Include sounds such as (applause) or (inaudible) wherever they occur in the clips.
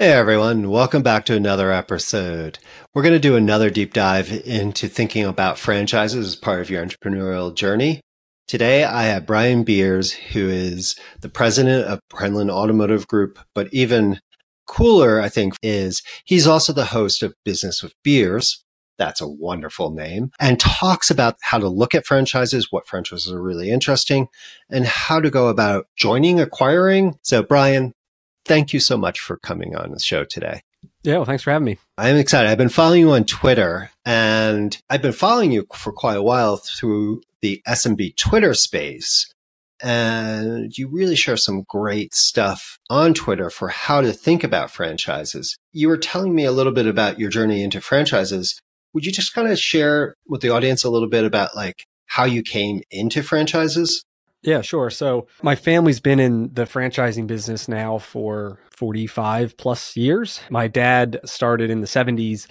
Hey everyone, welcome back to another episode. We're going to do another deep dive into thinking about franchises as part of your entrepreneurial journey. Today I have Brian Beers, who is the president of Prenlyn Automotive Group, but even cooler, I think, is he's also the host of Business with Beers. That's a wonderful name and talks about how to look at franchises, what franchises are really interesting and how to go about joining, acquiring. So Brian, thank you so much for coming on the show today. Yeah, well, thanks for having me. I'm excited. I've been following you on Twitter and I've been following you for quite a while through the SMB Twitter space. And you really share some great stuff on Twitter for how to think about franchises. You were telling me a little bit about your journey into franchises. Would you just kind of share with the audience a little bit about like how you came into franchises? Yeah, sure. So my family's been in the franchising business now for 45 plus years. My dad started in the 70s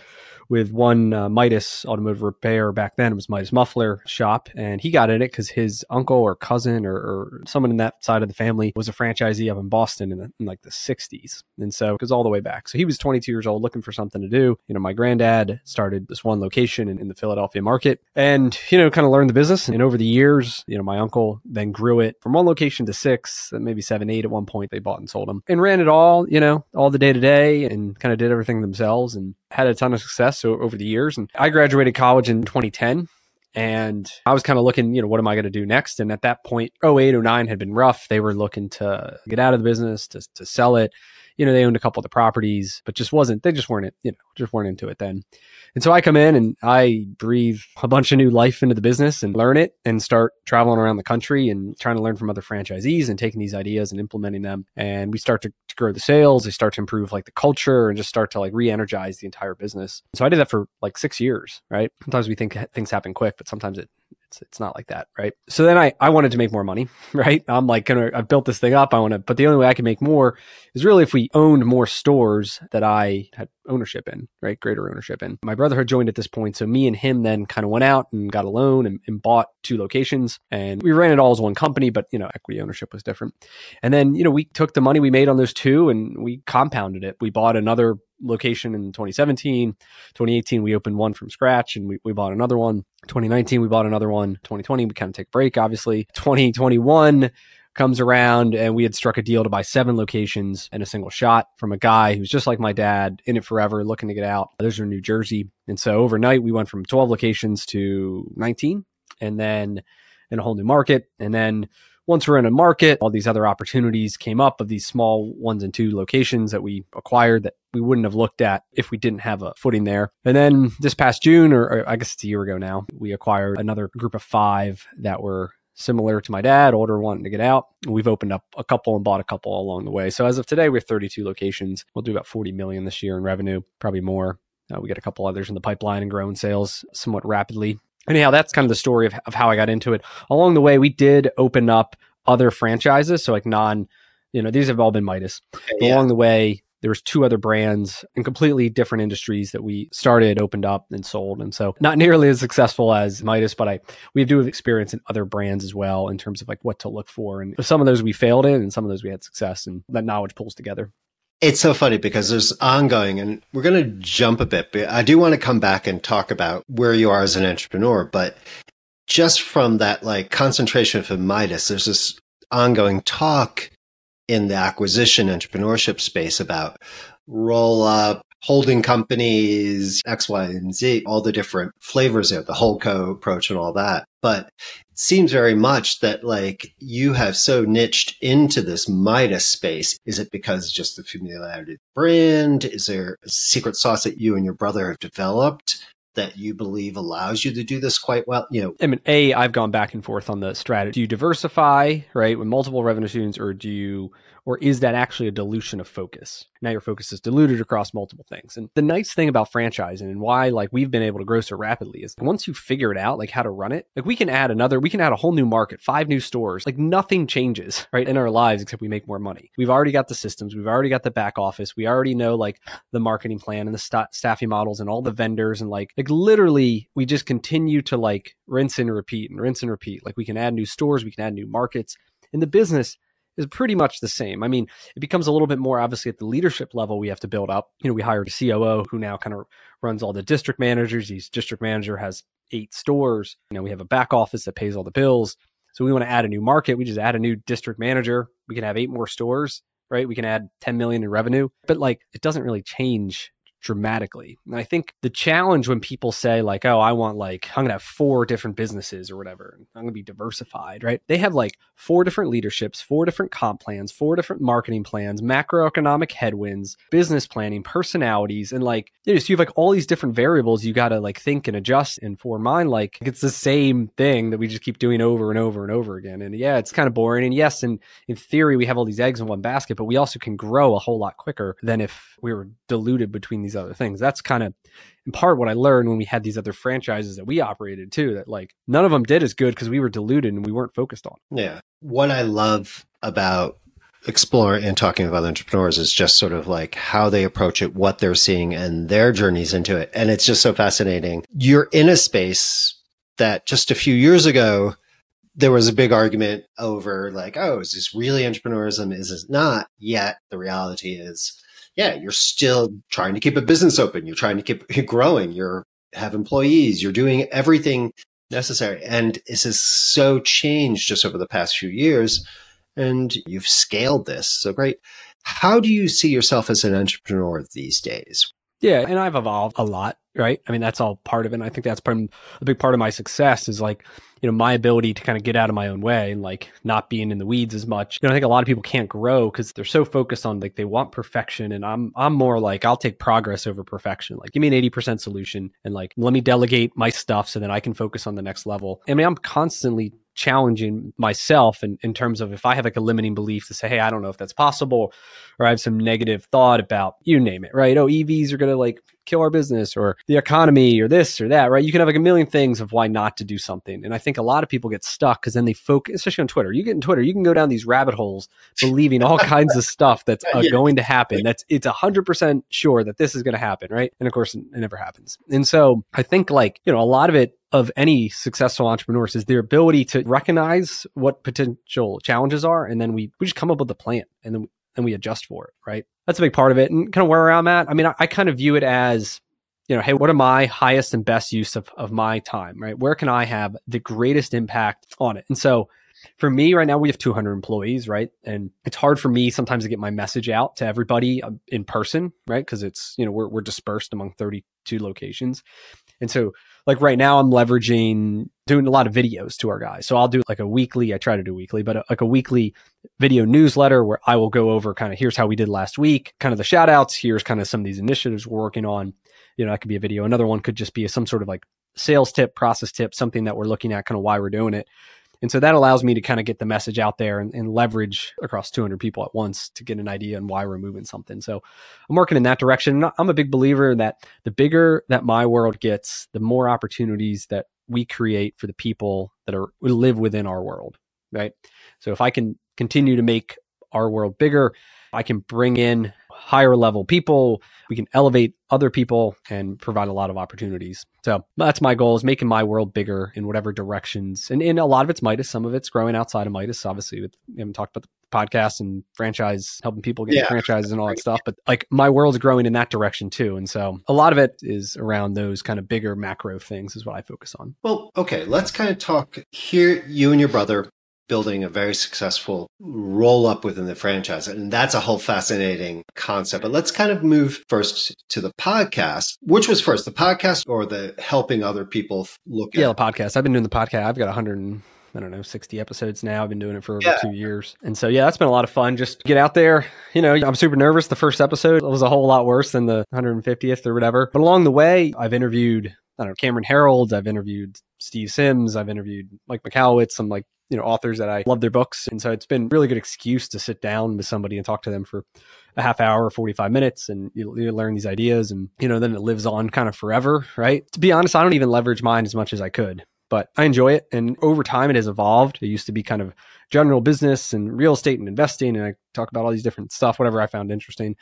with one uh, Midas automotive repair back then. It was Midas Muffler shop, and he got in it because his uncle or cousin or, or, someone in that side of the family was a franchisee up in Boston in, the, in like the 60s. And so it goes all the way back. So he was 22 years old looking for something to do. You know, my granddad started this one location in, in the Philadelphia market and, you know, kind of learned the business. And over the years, you know, my uncle then grew it from one location to six, maybe seven, eight at one point. They bought and sold them and ran it all, you know, all the day to day and kind of did everything themselves and had a ton of success over the years. And I graduated college in 2010 and I was kind of looking, you know, what am I going to do next? And at that point, 08, 09 had been rough. They were looking to get out of the business, to, to sell it you know, they owned a couple of the properties, but just wasn't, they just weren't, you know, just weren't into it then. And so I come in and I breathe a bunch of new life into the business and learn it and start traveling around the country and trying to learn from other franchisees and taking these ideas and implementing them. And we start to, to grow the sales. They start to improve like the culture and just start to like re-energize the entire business. So I did that for like six years, right? Sometimes we think things happen quick, but sometimes it it's it's not like that, right? So then I I wanted to make more money, (laughs) right? I'm like gonna I've built this thing up. I want to, but the only way I can make more is really if we owned more stores that I had ownership in, right? Greater ownership in. My brother had joined at this point, so me and him then kind of went out and got a loan and, and bought two locations, and we ran it all as one company, but you know equity ownership was different. And then you know we took the money we made on those two and we compounded it. We bought another location in 2017. 2018, we opened one from scratch and we, we bought another one. 2019, we bought another one. 2020, we kind of take a break, obviously. 2021 comes around and we had struck a deal to buy seven locations in a single shot from a guy who's just like my dad, in it forever, looking to get out. Those are New Jersey. And so overnight, we went from 12 locations to 19 and then in a whole new market. And then once we're in a market, all these other opportunities came up of these small ones and two locations that we acquired that we wouldn't have looked at if we didn't have a footing there. And then this past June, or, or I guess it's a year ago now, we acquired another group of five that were similar to my dad, older, wanting to get out. We've opened up a couple and bought a couple along the way. So as of today, we have 32 locations. We'll do about 40 million this year in revenue, probably more. Uh, we got a couple others in the pipeline and growing sales somewhat rapidly anyhow, that's kind of the story of, of how I got into it. Along the way, we did open up other franchises. So like non, you know, these have all been Midas. Yeah. Along the way, there was two other brands in completely different industries that we started, opened up, and sold. And so not nearly as successful as Midas, but I we do have experience in other brands as well in terms of like what to look for. And some of those we failed in, and some of those we had success, and that knowledge pulls together. It's so funny because there's ongoing, and we're going to jump a bit, but I do want to come back and talk about where you are as an entrepreneur. But just from that like concentration of Midas, there's this ongoing talk in the acquisition entrepreneurship space about roll up, holding companies, X, Y, and Z, all the different flavors there, the whole co approach and all that. But it seems very much that like you have so niched into this Midas space. Is it because just the familiarity of the brand? Is there a secret sauce that you and your brother have developed that you believe allows you to do this quite well? You know, I mean, A, I've gone back and forth on the strategy. Do you diversify, right, with multiple revenue streams, or do you or is that actually a dilution of focus? Now your focus is diluted across multiple things. And the nice thing about franchising and why like we've been able to grow so rapidly is once you figure it out, like how to run it, like we can add another, we can add a whole new market, five new stores. Like nothing changes, (laughs) right, in our lives except we make more money. We've already got the systems, we've already got the back office, we already know like the marketing plan and the st- staffing models and all the vendors and like like literally we just continue to like rinse and repeat and rinse and repeat. Like we can add new stores, we can add new markets. In the business, is pretty much the same. I mean, it becomes a little bit more obviously at the leadership level we have to build up. You know, we hired a COO who now kind of runs all the district managers. He's district manager has eight stores. You know, we have a back office that pays all the bills. So we want to add a new market. We just add a new district manager. We can have eight more stores, right? We can add 10 million in revenue, but like it doesn't really change dramatically. And I think the challenge when people say like, "Oh, I want like I'm going to have four different businesses or whatever. I'm going to be diversified," right? They have like four different leaderships, four different comp plans, four different marketing plans, macroeconomic headwinds, business planning, personalities, and like you know, so you have like all these different variables you got to like think and adjust. And for mine, like it's the same thing that we just keep doing over and over and over again. And yeah, it's kind of boring. And yes, in in theory, we have all these eggs in one basket, but we also can grow a whole lot quicker than if we were diluted between these other things. That's kind of in part what I learned when we had these other franchises that we operated too, that like none of them did as good because we were diluted and we weren't focused on. Yeah. What I love about exploring and talking with other entrepreneurs is just sort of like how they approach it, what they're seeing and their journeys into it. And it's just so fascinating. You're in a space that just a few years ago, there was a big argument over like, oh, is this really entrepreneurism? Is it not? Yet the reality is yeah, you're still trying to keep a business open. You're trying to keep (laughs) growing. You're have employees. You're doing everything necessary. And this has so changed just over the past few years. And you've scaled this. So great. How do you see yourself as an entrepreneur these days? Yeah, and I've evolved a lot, right? I mean, that's all part of it. And I think that's part a big part of my success is like, you know, my ability to kind of get out of my own way and like not being in the weeds as much. You know, I think a lot of people can't grow because they're so focused on like they want perfection. And I'm I'm more like I'll take progress over perfection. Like give me an 80% solution and like let me delegate my stuff so that I can focus on the next level. I mean, I'm constantly challenging myself in, in terms of if I have like a limiting belief to say, hey, I don't know if that's possible, or I have some negative thought about you name it, right? Oh, EVs are to like kill our business or the economy or this or that, right? You can have like a million things of why not to do something. And I think a lot of people get stuck because then they focus, especially on Twitter. You get in Twitter, you can go down these rabbit holes believing all (laughs) kinds of stuff that's uh, yeah. going to happen. That's it's a hundred percent sure that this is going to happen, right? And of course, it never happens. And so I think like, you know, a lot of it of any successful entrepreneurs is their ability to recognize what potential challenges are and then we, we just come up with a plan and then and we adjust for it, right? That's a big part of it. And kind of where I'm at, I mean, I, I kind of view it as, you know, hey, what are my highest and best use of, of my time, right? Where can I have the greatest impact on it? And so for me right now, we have 200 employees, right? And it's hard for me sometimes to get my message out to everybody um, in person, right? Because it's, you know, we're, we're dispersed among 32 locations. And so like right now I'm leveraging doing a lot of videos to our guys. So I'll do like a weekly, I try to do weekly, but a, like a weekly video newsletter where I will go over kind of here's how we did last week, kind of the shout outs, here's kind of some of these initiatives we're working on. You know, that could be a video. Another one could just be some sort of like sales tip, process tip, something that we're looking at, kind of why we're doing it. And so that allows me to kind of get the message out there and, and, leverage across 200 people at once to get an idea on why we're moving something. So I'm working in that direction. I'm a big believer that the bigger that my world gets, the more opportunities that we create for the people that are live within our world. Right. So if I can continue to make our world bigger, I can bring in higher level people. We can elevate other people and provide a lot of opportunities. So that's my goal is making my world bigger in whatever directions. And in a lot of it's Midas, some of it's growing outside of Midas. Obviously, we haven't talked about the podcast and franchise, helping people get yeah. franchises and all that stuff. But like my world's growing in that direction too. And so a lot of it is around those kind of bigger macro things is what I focus on. Well, okay, let's kind of talk here. You and your brother building a very successful roll up within the franchise. And that's a whole fascinating concept. But let's kind of move first to the podcast. Which was first, the podcast or the helping other people look yeah, at? the podcast. I've been doing the podcast. I've got 100 I don't know, 60 episodes now. I've been doing it for over yeah. two years. And so, yeah, that's been a lot of fun. Just get out there. You know, I'm super nervous. The first episode was a whole lot worse than the 150th or whatever. But along the way, I've interviewed I don't know, Cameron Herold. I've interviewed Steve Sims. I've interviewed Mike Michalowicz, some like, you know, authors that I love their books. And so it's been really good excuse to sit down with somebody and talk to them for a half hour, 45 minutes, and you, you learn these ideas. And, you know, then it lives on kind of forever, right? To be honest, I don't even leverage mine as much as I could but I enjoy it. And over time, it has evolved. It used to be kind of general business and real estate and investing, and I talk about all these different stuff, whatever I found interesting.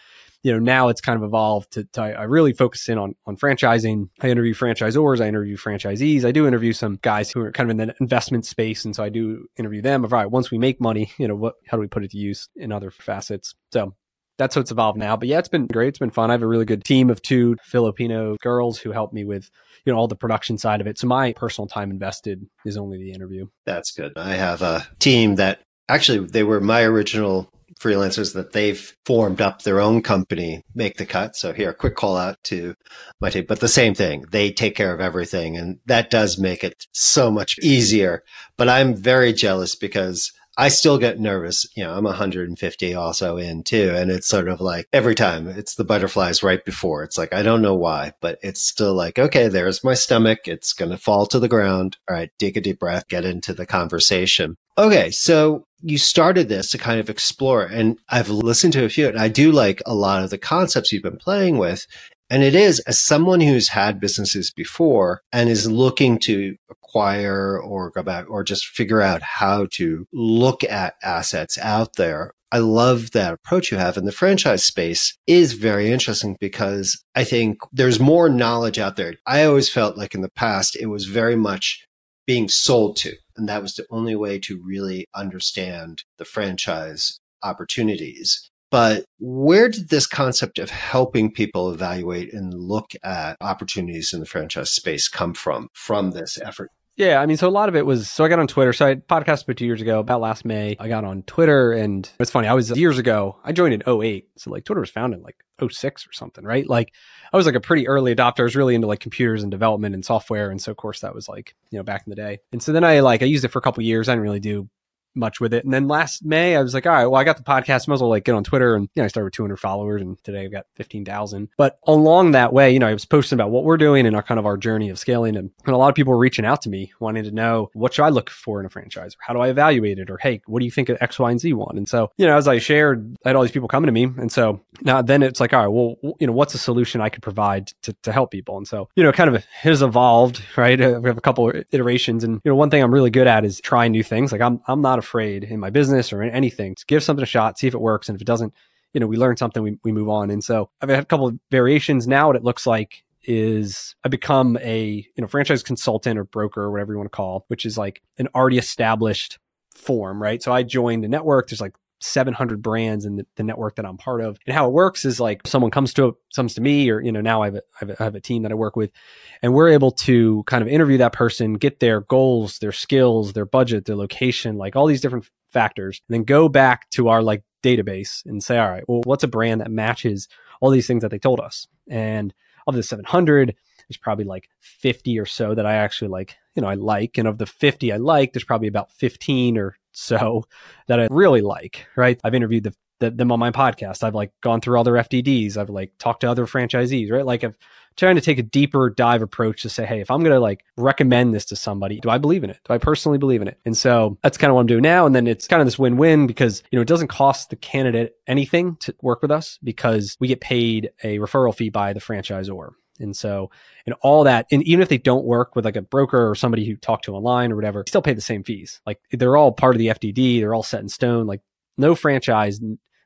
You know, now it's kind of evolved to, to I really focus in on on franchising. I interview franchisors, I interview franchisees. I do interview some guys who are kind of in the investment space, and so I do interview them. All right, once we make money, you know, what how do we put it to use in other facets? So that's how it's evolved now. But yeah, it's been great. It's been fun. I have a really good team of two Filipino girls who help me with, you know, all the production side of it. So my personal time invested is only the interview. That's good. I have a team that actually they were my original freelancers that they've formed up their own company make the cut so here a quick call out to my team but the same thing they take care of everything and that does make it so much easier but i'm very jealous because I still get nervous. You know, I'm 150 also in too. And it's sort of like every time it's the butterflies right before. It's like, I don't know why, but it's still like, okay, there's my stomach. It's going to fall to the ground. All right, take a deep breath, get into the conversation. Okay. So you started this to kind of explore and I've listened to a few and I do like a lot of the concepts you've been playing with. And it is as someone who's had businesses before and is looking to acquire or go back or just figure out how to look at assets out there. I love that approach you have. And the franchise space is very interesting because I think there's more knowledge out there. I always felt like in the past, it was very much being sold to. And that was the only way to really understand the franchise opportunities. But where did this concept of helping people evaluate and look at opportunities in the franchise space come from, from this effort? Yeah, I mean, so a lot of it was so I got on Twitter. So I podcasted about two years ago, about last May. I got on Twitter, and it's funny. I was years ago. I joined in 08. so like Twitter was founded like 06 or something, right? Like I was like a pretty early adopter. I was really into like computers and development and software, and so of course that was like you know back in the day. And so then I like I used it for a couple years. I didn't really do much with it. And then last May, I was like, all right, well, I got the podcast. Might as well like get on Twitter. And, you know, I started with 200 followers and today I've got 15,000. But along that way, you know, I was posting about what we're doing and our kind of our journey of scaling. And, and a lot of people were reaching out to me wanting to know what should I look for in a franchise? Or how do I evaluate it? Or, hey, what do you think of X, Y, and Z one? And so, you know, as I shared, I had all these people coming to me. And so now then it's like, all right, well, you know, what's a solution I could provide to, to help people? And so, you know, kind of has evolved, right? (laughs) We have a couple of iterations. And, you know, one thing I'm really good at is trying new things. Like I'm, I'm not afraid in my business or in anything to give something a shot, see if it works. And if it doesn't, you know, we learn something, we, we move on. And so I've had a couple of variations now. What it looks like is I become a, you know, franchise consultant or broker or whatever you want to call, which is like an already established form, right? So I joined the network. There's like 700 brands in the, the, network that I'm part of. And how it works is like someone comes to comes to me, or you know, now I have, a, I have, a, I have a team that I work with, and we're able to kind of interview that person, get their goals, their skills, their budget, their location, like all these different factors, and then go back to our like database and say, all right, well, what's a brand that matches all these things that they told us? And of the 700, there's probably like 50 or so that I actually like, you know, I like. And of the 50 I like, there's probably about 15 or so that I really like, right? I've interviewed the, the, them on my podcast. I've like gone through all their FDDs. I've like talked to other franchisees, right? Like I've trying to take a deeper dive approach to say, hey, if I'm going to like recommend this to somebody, do I believe in it? Do I personally believe in it? And so that's kind of what I'm doing now. And then it's kind of this win-win because, you know, it doesn't cost the candidate anything to work with us because we get paid a referral fee by the franchisor. And so, and all that, and even if they don't work with like a broker or somebody who talked to online or whatever, still pay the same fees. Like they're all part of the FDD. They're all set in stone. Like no franchise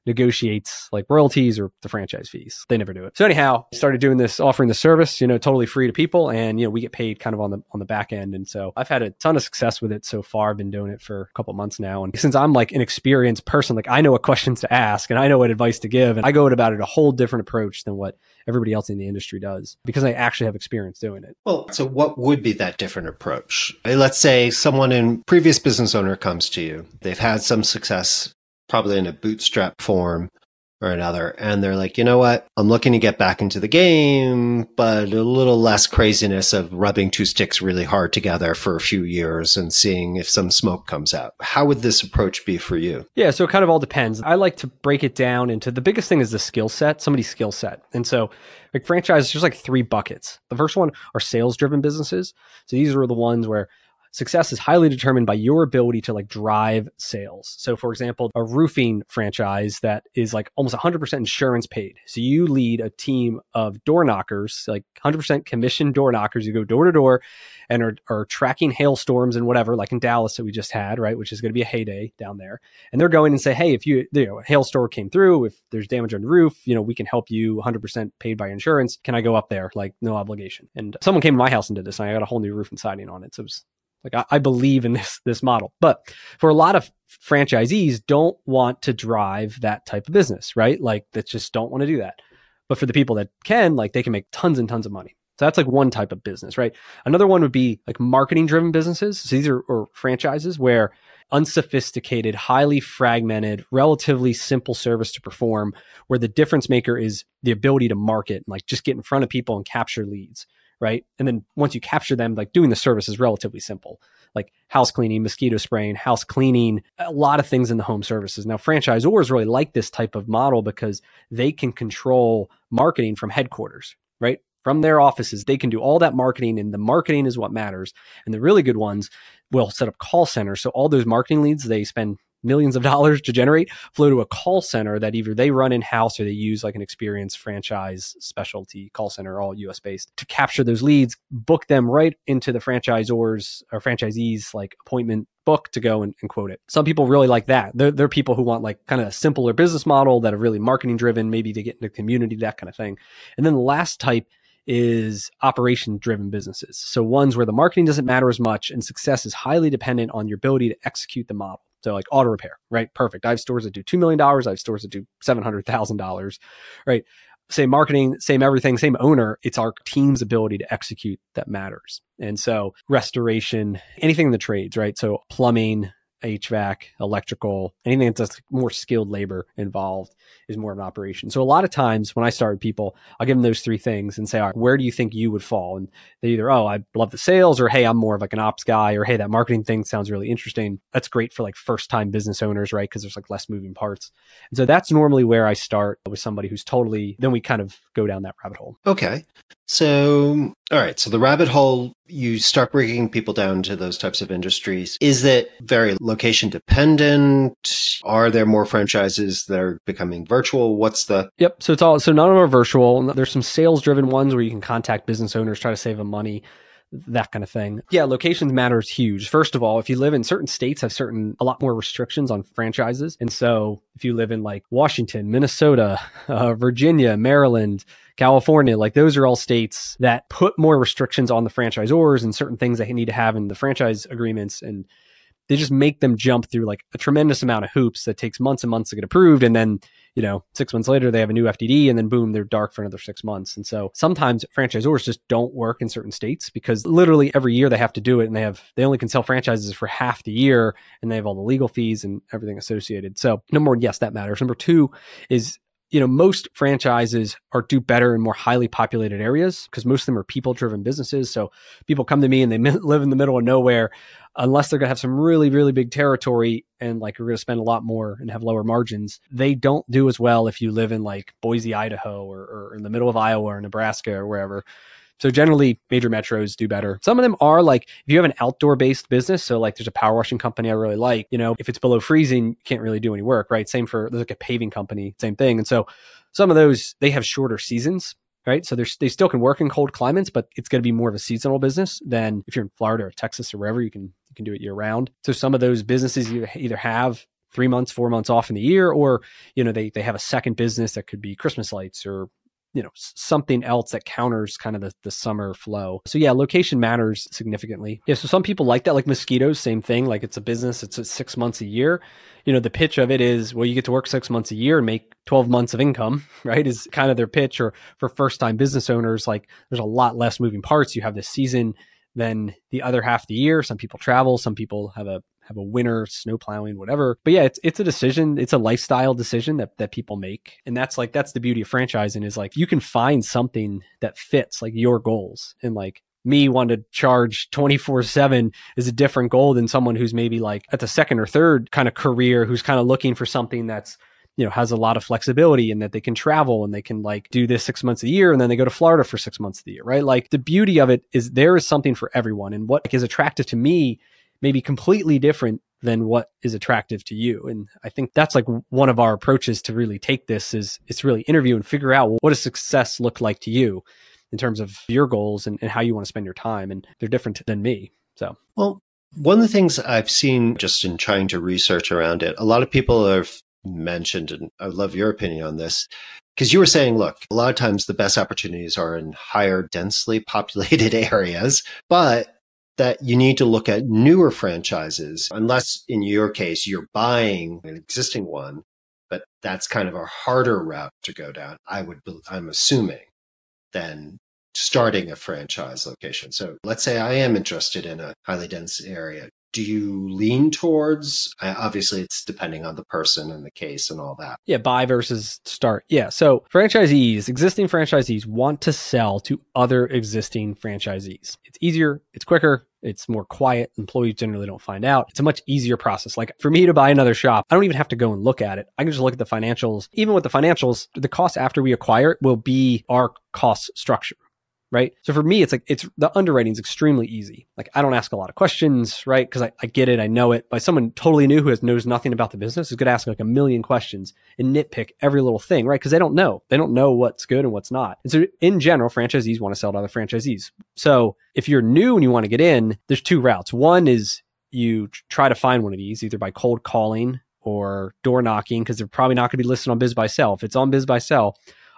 negotiates like royalties or the franchise fees. They never do it. So anyhow, started doing this, offering the service, you know, totally free to people, and you know, we get paid kind of on the on the back end. And so I've had a ton of success with it so far. I've been doing it for a couple months now, and since I'm like an experienced person, like I know what questions to ask and I know what advice to give, and I go about it a whole different approach than what everybody else in the industry does because I actually have experience doing it. Well, so what would be that different approach? Let's say someone in previous business owner comes to you. They've had some success probably in a bootstrap form. or another. And they're like, you know what? I'm looking to get back into the game, but a little less craziness of rubbing two sticks really hard together for a few years and seeing if some smoke comes out. How would this approach be for you? Yeah, so it kind of all depends. I like to break it down into the biggest thing is the skill set, somebody's skill set. And so like franchise, there's like three buckets. The first one are sales driven businesses. So these are the ones where success is highly determined by your ability to like drive sales. So for example, a roofing franchise that is like almost 100% insurance paid. So you lead a team of door knockers, like 100% commission door knockers. You go door to door and are, are tracking hailstorms and whatever, like in Dallas that we just had, right? Which is going to be a heyday down there. And they're going and say, Hey, if you, you know, a hailstorm came through, if there's damage on the roof, you know, we can help you 100% paid by insurance. Can I go up there? Like no obligation. And someone came to my house and did this and I got a whole new roof and siding on it. So it was like I, I believe in (laughs) this this model, but for a lot of franchisees, don't want to drive that type of business, right? Like that just don't want to do that. But for the people that can, like they can make tons and tons of money. So that's like one type of business, right? Another one would be like marketing driven businesses. So these are or franchises where unsophisticated, highly fragmented, relatively simple service to perform, where the difference maker is the ability to market, and like just get in front of people and capture leads right? And then once you capture them, like doing the service is relatively simple, like house cleaning, mosquito spraying, house cleaning, a lot of things in the home services. Now, franchisors really like this type of model because they can control marketing from headquarters, right? From their offices, they can do all that marketing, and the marketing is what matters. And the really good ones will set up call centers. So all those marketing leads, they spend millions of dollars to generate flow to a call center that either they run in house or they use like an experienced franchise specialty call center, all US based, to capture those leads, book them right into the franchisors or franchisees like appointment book to go and, and, quote it. Some people really like that. They're, they're people who want like kind of a simpler business model that are really marketing driven, maybe to get into community, that kind of thing. And then the last type is operation driven businesses. So ones where the marketing doesn't matter as much and success is highly dependent on your ability to execute the model. So like auto repair, right? Perfect. I have stores that do $2 million. I have stores that do $700,000, right? Same marketing, same everything, same owner. It's our team's ability to execute that matters. And so restoration, anything in the trades, right? So plumbing, HVAC, electrical, anything that's more skilled labor involved is more of an operation. So a lot of times when I start with people, I'll give them those three things and say, all right, where do you think you would fall? And they either, oh, I love the sales or, hey, I'm more of like an ops guy or, hey, that marketing thing sounds really interesting. That's great for like first time business owners, right? Because there's like less moving parts. And so that's normally where I start with somebody who's totally, then we kind of go down that rabbit hole. Okay. So, all right. So the rabbit hole, you start breaking people down to those types of industries. Is it very location dependent? Are there more franchises that are becoming virtual? What's the? Yep. So it's all, so none of them are virtual. There's some sales driven ones where you can contact business owners, try to save them money that kind of thing. Yeah, locations matters huge. First of all, if you live in certain states have certain a lot more restrictions on franchises. And so if you live in like Washington, Minnesota, (laughs) uh, Virginia, Maryland, California, like those are all states that put more restrictions on the franchisors and certain things that they need to have in the franchise agreements and they just make them jump through like a tremendous amount of hoops that takes months and months to get approved and then you know six months later they have a new fdd and then boom they're dark for another six months. And so sometimes franchisors just don't work in certain states because literally every year they have to do it and they have they only can sell franchises for half the year and they have all the legal fees and everything associated. So number one yes that matters. Number two is you know, most franchises are do better in more highly populated areas because most of them are people driven businesses. So people come to me and they (laughs) live in the middle of nowhere, unless they're going to have some really, really big territory and like we're going to spend a lot more and have lower margins. They don't do as well if you live in like Boise, Idaho, or, or in the middle of Iowa or Nebraska or wherever. So generally, major metros do better. Some of them are like if you have an outdoor based business. So like there's a power washing company I really like. You know, if it's below freezing, you can't really do any work, right? Same for there's like a paving company, same thing. And so some of those they have shorter seasons. Right. So they still can work in cold climates, but it's going to be more of a seasonal business than if you're in Florida or Texas or wherever you can, you can do it year round. So some of those businesses you either have three months, four months off in the year, or, you know, they, they have a second business that could be Christmas lights or you know something else that counters kind of the, the summer flow. So yeah location matters significantly. Yeah so some people like that like mosquitoes same thing like it's a business it's a six months a year. You know the pitch of it is well you get to work six months a year and make 12 months of income (laughs) right is kind of their pitch or for first time business owners like there's a lot less moving parts. You have this season than the other half of the year. Some people travel some people have a have a winter snow plowing, whatever. But yeah, it's it's a decision. It's a lifestyle decision that that people make, and that's like that's the beauty of franchising is like you can find something that fits like your goals and like me want to charge 24 7 is a different goal than someone who's maybe like at the second or third kind of career who's kind of looking for something that's you know has a lot of flexibility and that they can travel and they can like do this six months a year and then they go to florida for six months of the year right like the beauty of it is there is something for everyone and what is attractive to me may be completely different than what is attractive to you and i think that's like one of our approaches to really take this is it's really interview and figure out what does success look like to you in terms of your goals and, and how you want to spend your time. And they're different than me. So, well, one of the things I've seen just in trying to research around it, a lot of people have mentioned, and I love your opinion on this, because you were saying, look, a lot of times the best opportunities are in higher densely populated (laughs) areas, but that you need to look at newer franchises, unless in your case you're buying an existing one, but that's kind of a harder route to go down. I would, I'm assuming than starting a franchise location. So let's say I am interested in a highly dense area. Do you lean towards, obviously, it's depending on the person and the case and all that. Yeah, buy versus start. Yeah. So franchisees, existing franchisees want to sell to other existing franchisees. It's easier, it's quicker, it's more quiet. Employees generally don't find out. It's a much easier process. Like for me to buy another shop, I don't even have to go and look at it. I can just look at the financials. Even with the financials, the cost after we acquire it will be our cost structure right? So for me, it's like it's the underwriting is extremely easy. Like I don't ask a lot of questions, right? Because I, I get it, I know it. But someone totally new who has knows nothing about the business is going to ask like a million questions and nitpick every little thing, right? Because they don't know. They don't know what's good and what's not. And so in general, franchisees want to sell to other franchisees. So if you're new and you want to get in, there's two routes. One is you try to find one of these either by cold calling or door knocking because they're probably not going to be listed on biz BizBuySell. If it's on BizBuySell,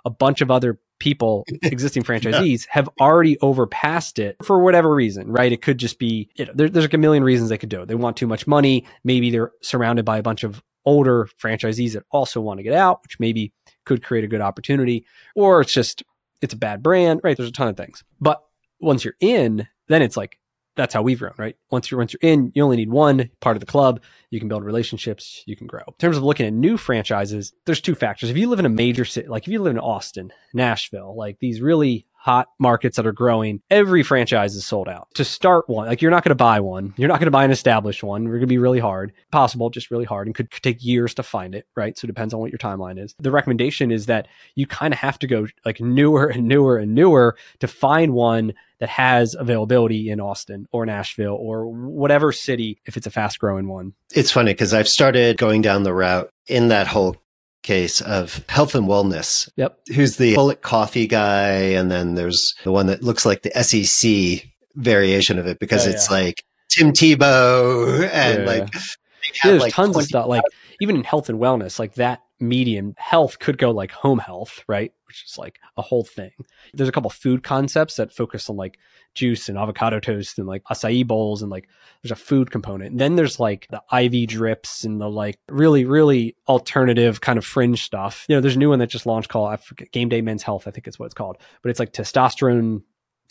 a bunch of other people, (laughs) existing franchisees, have already overpassed it for whatever reason, right? It could just be, you know, there, there's like a million reasons they could do it. They want too much money. Maybe they're surrounded by a bunch of older franchisees that also want to get out, which maybe could create a good opportunity. Or it's just, it's a bad brand, right? There's a ton of things. But once you're in, then it's like, that's how we've grown, right? Once you're once you're in, you only need one part of the club. You can build relationships, you can grow. In terms of looking at new franchises, there's two factors. If you live in a major city, like if you live in Austin, Nashville, like these really hot markets that are growing, every franchise is sold out. To start one, like you're not going to buy one. You're not going to buy an established one. We're going to be really hard. Possible, just really hard and could, could take years to find it, right? So it depends on what your timeline is. The recommendation is that you kind of have to go like newer and newer and newer to find one that has availability in Austin or Nashville or whatever city if it's a fast growing one. It's funny because I've started going down the route in that whole case of health and wellness. Yep. Who's the bullet coffee guy? And then there's the one that looks like the SEC variation of it because oh, it's yeah. like Tim Tebow and yeah. like, yeah, there's like tons of stuff like even in health and wellness, like that medium health could go like home health, right? Which is like a whole thing. There's a couple food concepts that focus on like juice and avocado toast and like acai bowls and like there's a food component. And then there's like the IV drips and the like really, really alternative kind of fringe stuff. You know, there's a new one that just launched called I forget, Game Day Men's Health, I think is what it's called. But it's like testosterone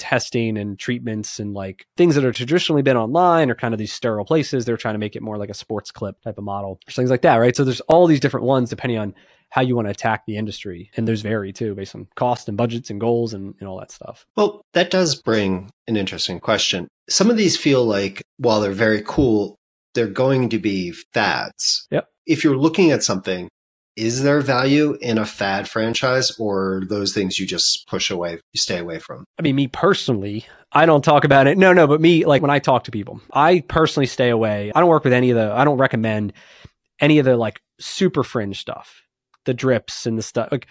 testing and treatments and like things that are traditionally been online or kind of these sterile places. They're trying to make it more like a sports clip type of model, or things like that, right? So there's all these different ones depending on how you want to attack the industry. And those vary too based on cost and budgets and goals and, and all that stuff. Well, that does bring an interesting question. Some of these feel like while they're very cool, they're going to be fads. Yep. If you're looking at something is there value in a fad franchise or those things you just push away, you stay away from? I mean, me personally, I don't talk about it. No, no, but me, like when I talk to people, I personally stay away. I don't work with any of the, I don't recommend any of the like super fringe stuff, the drips and the stuff. Like,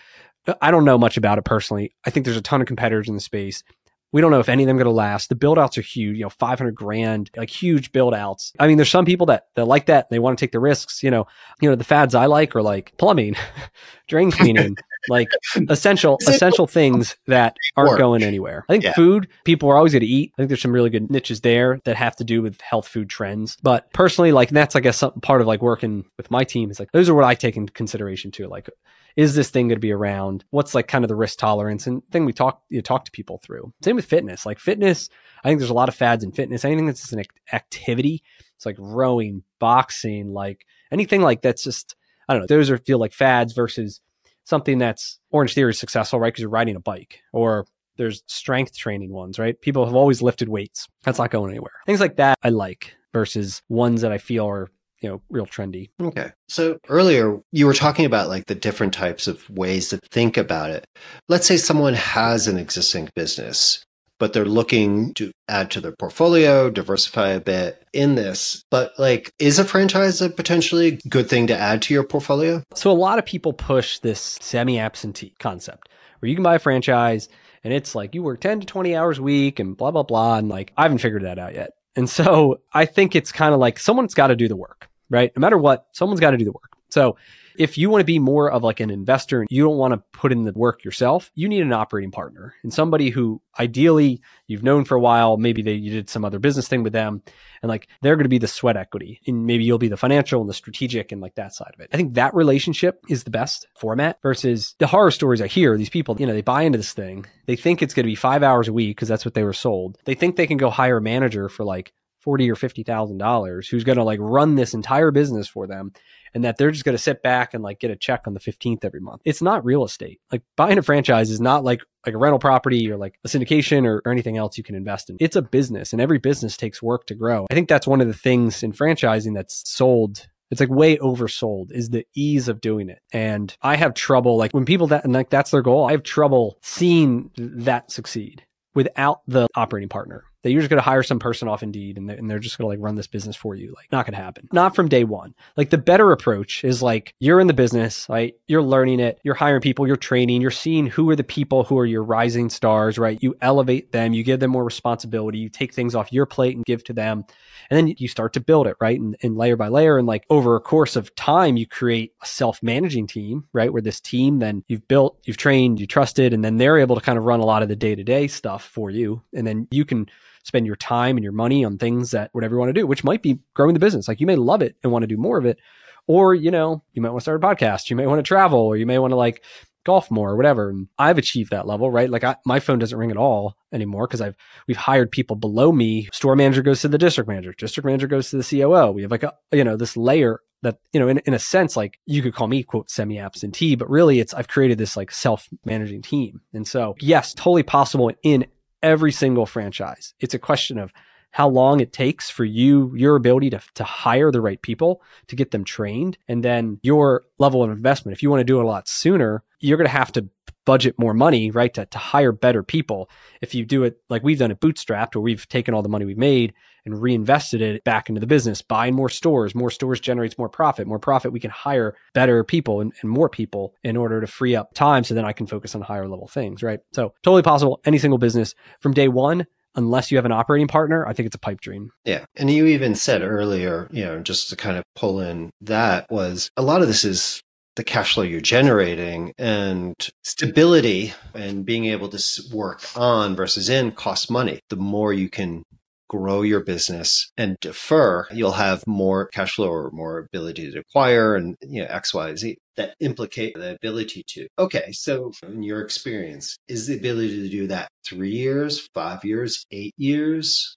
I don't know much about it personally. I think there's a ton of competitors in the space. We don't know if any of them going to last. The build outs are huge, you know, 500 grand, like huge build outs. I mean, there's some people that, that like that. They want to take the risks. You know, you know, the fads I like are like plumbing, (laughs) drain cleaning, (laughs) like essential, essential things that aren't going anywhere. I think yeah. food, people are always going to eat. I think there's some really good niches there that have to do with health food trends. But personally, like that's, I guess, something part of like working with my team is like, those are what I take into consideration too. Like, is this thing going to be around? What's like kind of the risk tolerance and thing we talk you talk to people through. Same with fitness. Like fitness, I think there's a lot of fads in fitness. Anything that's just an activity, it's like rowing, boxing, like anything like that's just I don't know. Those are feel like fads versus something that's Orange Theory is successful, right? Because you're riding a bike or there's strength training ones, right? People have always lifted weights. That's not going anywhere. Things like that I like versus ones that I feel are you know real trendy. Okay. So earlier you were talking about like the different types of ways to think about it. Let's say someone has an existing business but they're looking to add to their portfolio diversify a bit in this. But like is a franchise a potentially good thing to add to your portfolio? So a lot of people push this semi-absentee concept where you can buy a franchise and it's like you work 10 to 20 hours a week and blah blah blah and like i haven't figured that out yet. And so I think it's kind of like someone's got to do the work right? No matter what, someone's got to do the work. So if you want to be more of like an investor and you don't want to put in the work yourself, you need an operating partner and somebody who ideally you've known for a while. Maybe they, you did some other business thing with them and like they're going to be the sweat equity and maybe you'll be the financial and the strategic and like that side of it. I think that relationship is the best format versus the horror stories I hear. These people, you know, they buy into this thing. They think it's going to be five hours a week because that's what they were sold. They think they can go hire a manager for like forty or fifty thousand dollars who's going to like run this entire business for them and that they're just going to sit back and like get a check on the 15th every month. It's not real estate. Like buying a franchise is not like like a rental property or like a syndication or, or anything else you can invest in. It's a business and every business takes work to grow. I think that's one of the things in franchising that's sold it's like way oversold is the ease of doing it. And I have trouble like when people that like that's their goal, I have trouble seeing that succeed without the operating partner that you're just going to hire some person off Indeed and they're, and they're just going to like run this business for you. Like, not going to happen. Not from day one. Like, the better approach is like you're in the business, right? You're learning it, you're hiring people, you're training, you're seeing who are the people who are your rising stars, right? You elevate them, you give them more responsibility, you take things off your plate and give to them. And then you start to build it, right? And, and layer by layer. And like over a course of time, you create a self managing team, right? Where this team then you've built, you've trained, you trusted, and then they're able to kind of run a lot of the day to day stuff for you. And then you can spend your time and your money on things that whatever you want to do, which might be growing the business. Like you may love it and want to do more of it. Or, you know, you might want to start a podcast, you may want to travel, or you may want to like golf more or whatever. And I've achieved that level, right? Like I, my phone doesn't ring at all anymore because I've we've hired people below me. Store manager goes to the district manager, district manager goes to the COO. We have like a you know this layer that you know in, in a sense like you could call me quote semi absentee, but really it's I've created this like self managing team. And so yes, totally possible in every single franchise. It's a question of how long it takes for you, your ability to, to hire the right people to get them trained, and then your level of investment. If you want to do it a lot sooner, you're going to have to budget more money, right, to, to hire better people. If you do it like we've done it bootstrapped, where we've taken all the money we've made and reinvested it back into the business, buying more stores, more stores generates more profit, more profit, we can hire better people and, and more people in order to free up time so then I can focus on higher level things, right? So totally possible, any single business from day one unless you have an operating partner, I think it's a pipe dream. Yeah. And you even said earlier, you know, just to kind of pull in that was a lot of this is the cash flow you're generating and stability and being able to work on versus in costs money. The more you can grow your business and defer, you'll have more cash flow or more ability to acquire and you know X, Y, Z that implicate the ability to. Okay, so in your experience, is the ability to do that three years, five years, eight years?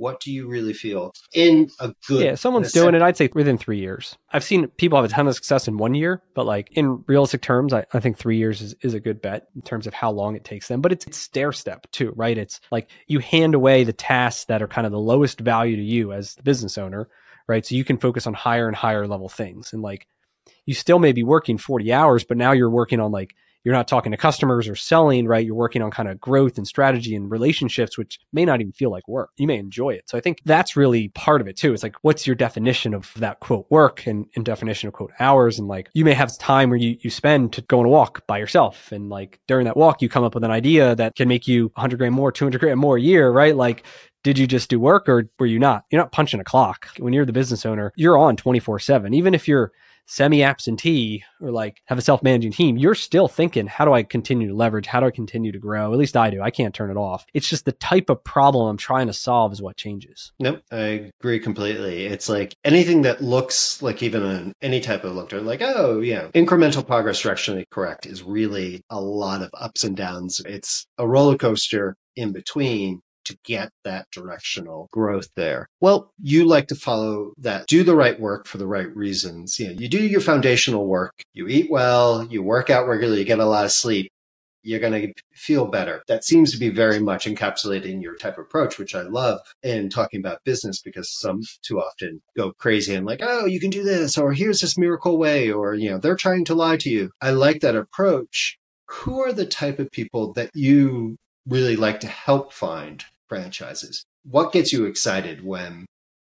What do you really feel in a good yeah someone's doing it i'd say within three years. I've seen people have a ton of success in one year but like in realistic terms i, I think three years is, is a good bet in terms of how long it takes them but it's, it's stair step too right? It's like you hand away the tasks that are kind of the lowest value to you as the business owner right? So you can focus on higher and higher level things. And like you still may be working 40 hours but now you're working on like you're not talking to customers or selling, right? You're working on kind of growth and strategy and relationships, which may not even feel like work. You may enjoy it. So I think that's really part of it too. It's like, what's your definition of that quote work and, and definition of quote hours? And like, you may have time where you, you spend to go on a walk by yourself. And like during that walk, you come up with an idea that can make you 100 grand more, 200 grand more a year, right? Like, did you just do work or were you not? You're not punching a clock. When you're the business owner, you're on 24 7. Even if you're semi absentee or like have a self managing team, you're still thinking, how do I continue to leverage? How do I continue to grow? At least I do. I can't turn it off. It's just the type of problem I'm trying to solve is what changes. Nope, I agree completely. It's like anything that looks like even an, any type of look, like, oh, yeah, incremental progress directionally correct is really a lot of ups and downs. It's a roller coaster in between to get that directional growth there. Well, you like to follow that, do the right work for the right reasons. You know, you do your foundational work, you eat well, you work out regularly, you get a lot of sleep. You're going to feel better. That seems to be very much encapsulating your type of approach, which I love in talking about business because some too often go crazy and like, oh, you can do this, or here's this miracle way, or, you know, they're trying to lie to you. I like that approach. Who are the type of people that you really like to help find franchises. What gets you excited when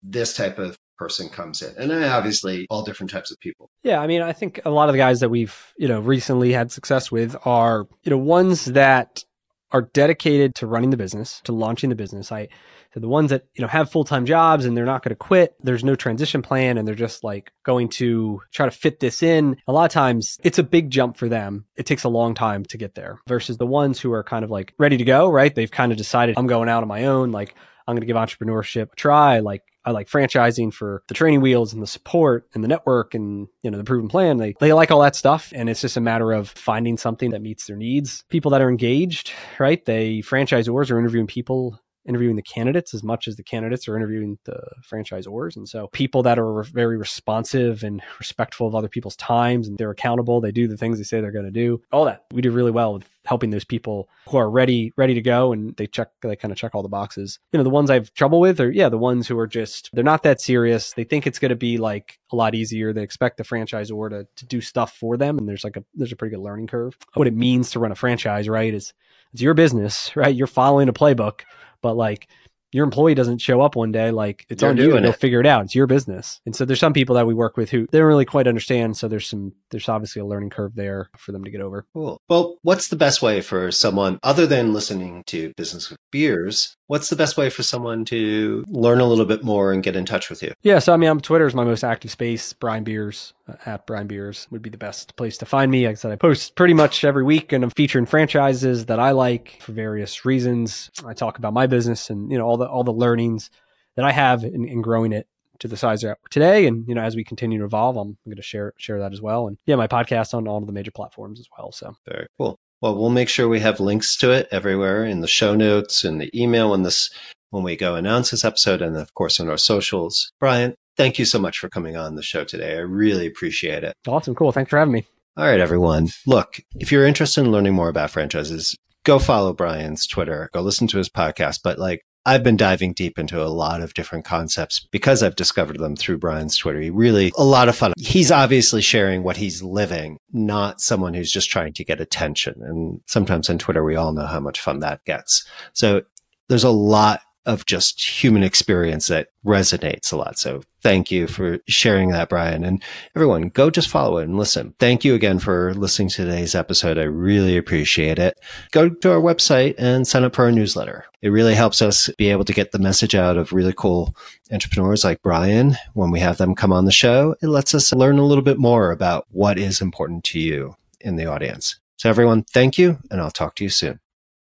this type of person comes in? And uh, obviously, all different types of people. Yeah, I mean, I think a lot of the guys that we've you know recently had success with are you know ones that are dedicated to running the business, to launching the business. I so the ones that you know have full time jobs and they're not going to quit. There's no transition plan, and they're just like going to try to fit this in. A lot of times, it's a big jump for them. It takes a long time to get there. Versus the ones who are kind of like ready to go. Right? They've kind of decided I'm going out on my own. Like I'm going to give entrepreneurship a try. Like I like franchising for the training wheels and the support and the network and you know the proven plan. They they like all that stuff, and it's just a matter of finding something that meets their needs. People that are engaged, right? They franchisors are interviewing people interviewing the candidates as much as the candidates are interviewing the franchisors. And so people that are very responsive and respectful of other people's times and they're accountable, they do the things they say they're going to do. All that we do really well with helping those people who are ready, ready to go and they check, they kind of check all the boxes. You know, the ones I've trouble with are, yeah, the ones who are just, they're not that serious. They think it's going to be like a lot easier. They expect the franchisor to, to do stuff for them. And there's like a, there's a pretty good learning curve. What it means to run a franchise, right? Is it's your business, right? You're following a playbook but like your employee doesn't show up one day, like it's You're on you and they'll figure it out. It's your business. And so there's some people that we work with who they don't really quite understand. So there's some, there's obviously a learning curve there for them to get over. Cool. Well, what's the best way for someone other than listening to Business with Beers? What's the best way for someone to learn a little bit more and get in touch with you? Yeah. So, I mean, I'm Twitter is my most active space. Brian Beers uh, at Brian Beers would be the best place to find me. Like I said, I post pretty much every week and I'm featuring franchises that I like for various reasons. I talk about my business and, you know, all the, all the learnings that I have in, in growing it to the size we're at today. And you know, as we continue to evolve, I'm going to share share that as well. And yeah, my podcast on all of the major platforms as well. So very cool. Well, we'll make sure we have links to it everywhere in the show notes in the email when this when we go announce this episode, and of course on our socials. Brian, thank you so much for coming on the show today. I really appreciate it. Awesome, cool. Thanks for having me. All right, everyone. Look, if you're interested in learning more about franchises, go follow Brian's Twitter, go listen to his podcast. But like I've been diving deep into a lot of different concepts because I've discovered them through Brian's Twitter. He really, a lot of fun. He's obviously sharing what he's living, not someone who's just trying to get attention. And sometimes on Twitter, we all know how much fun that gets. So there's a lot of just human experience that resonates a lot. So thank you for sharing that, Brian. And everyone, go just follow it and listen. Thank you again for listening to today's episode. I really appreciate it. Go to our website and sign up for our newsletter. It really helps us be able to get the message out of really cool entrepreneurs like Brian. When we have them come on the show, it lets us learn a little bit more about what is important to you in the audience. So everyone, thank you, and I'll talk to you soon.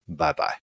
Bye bye.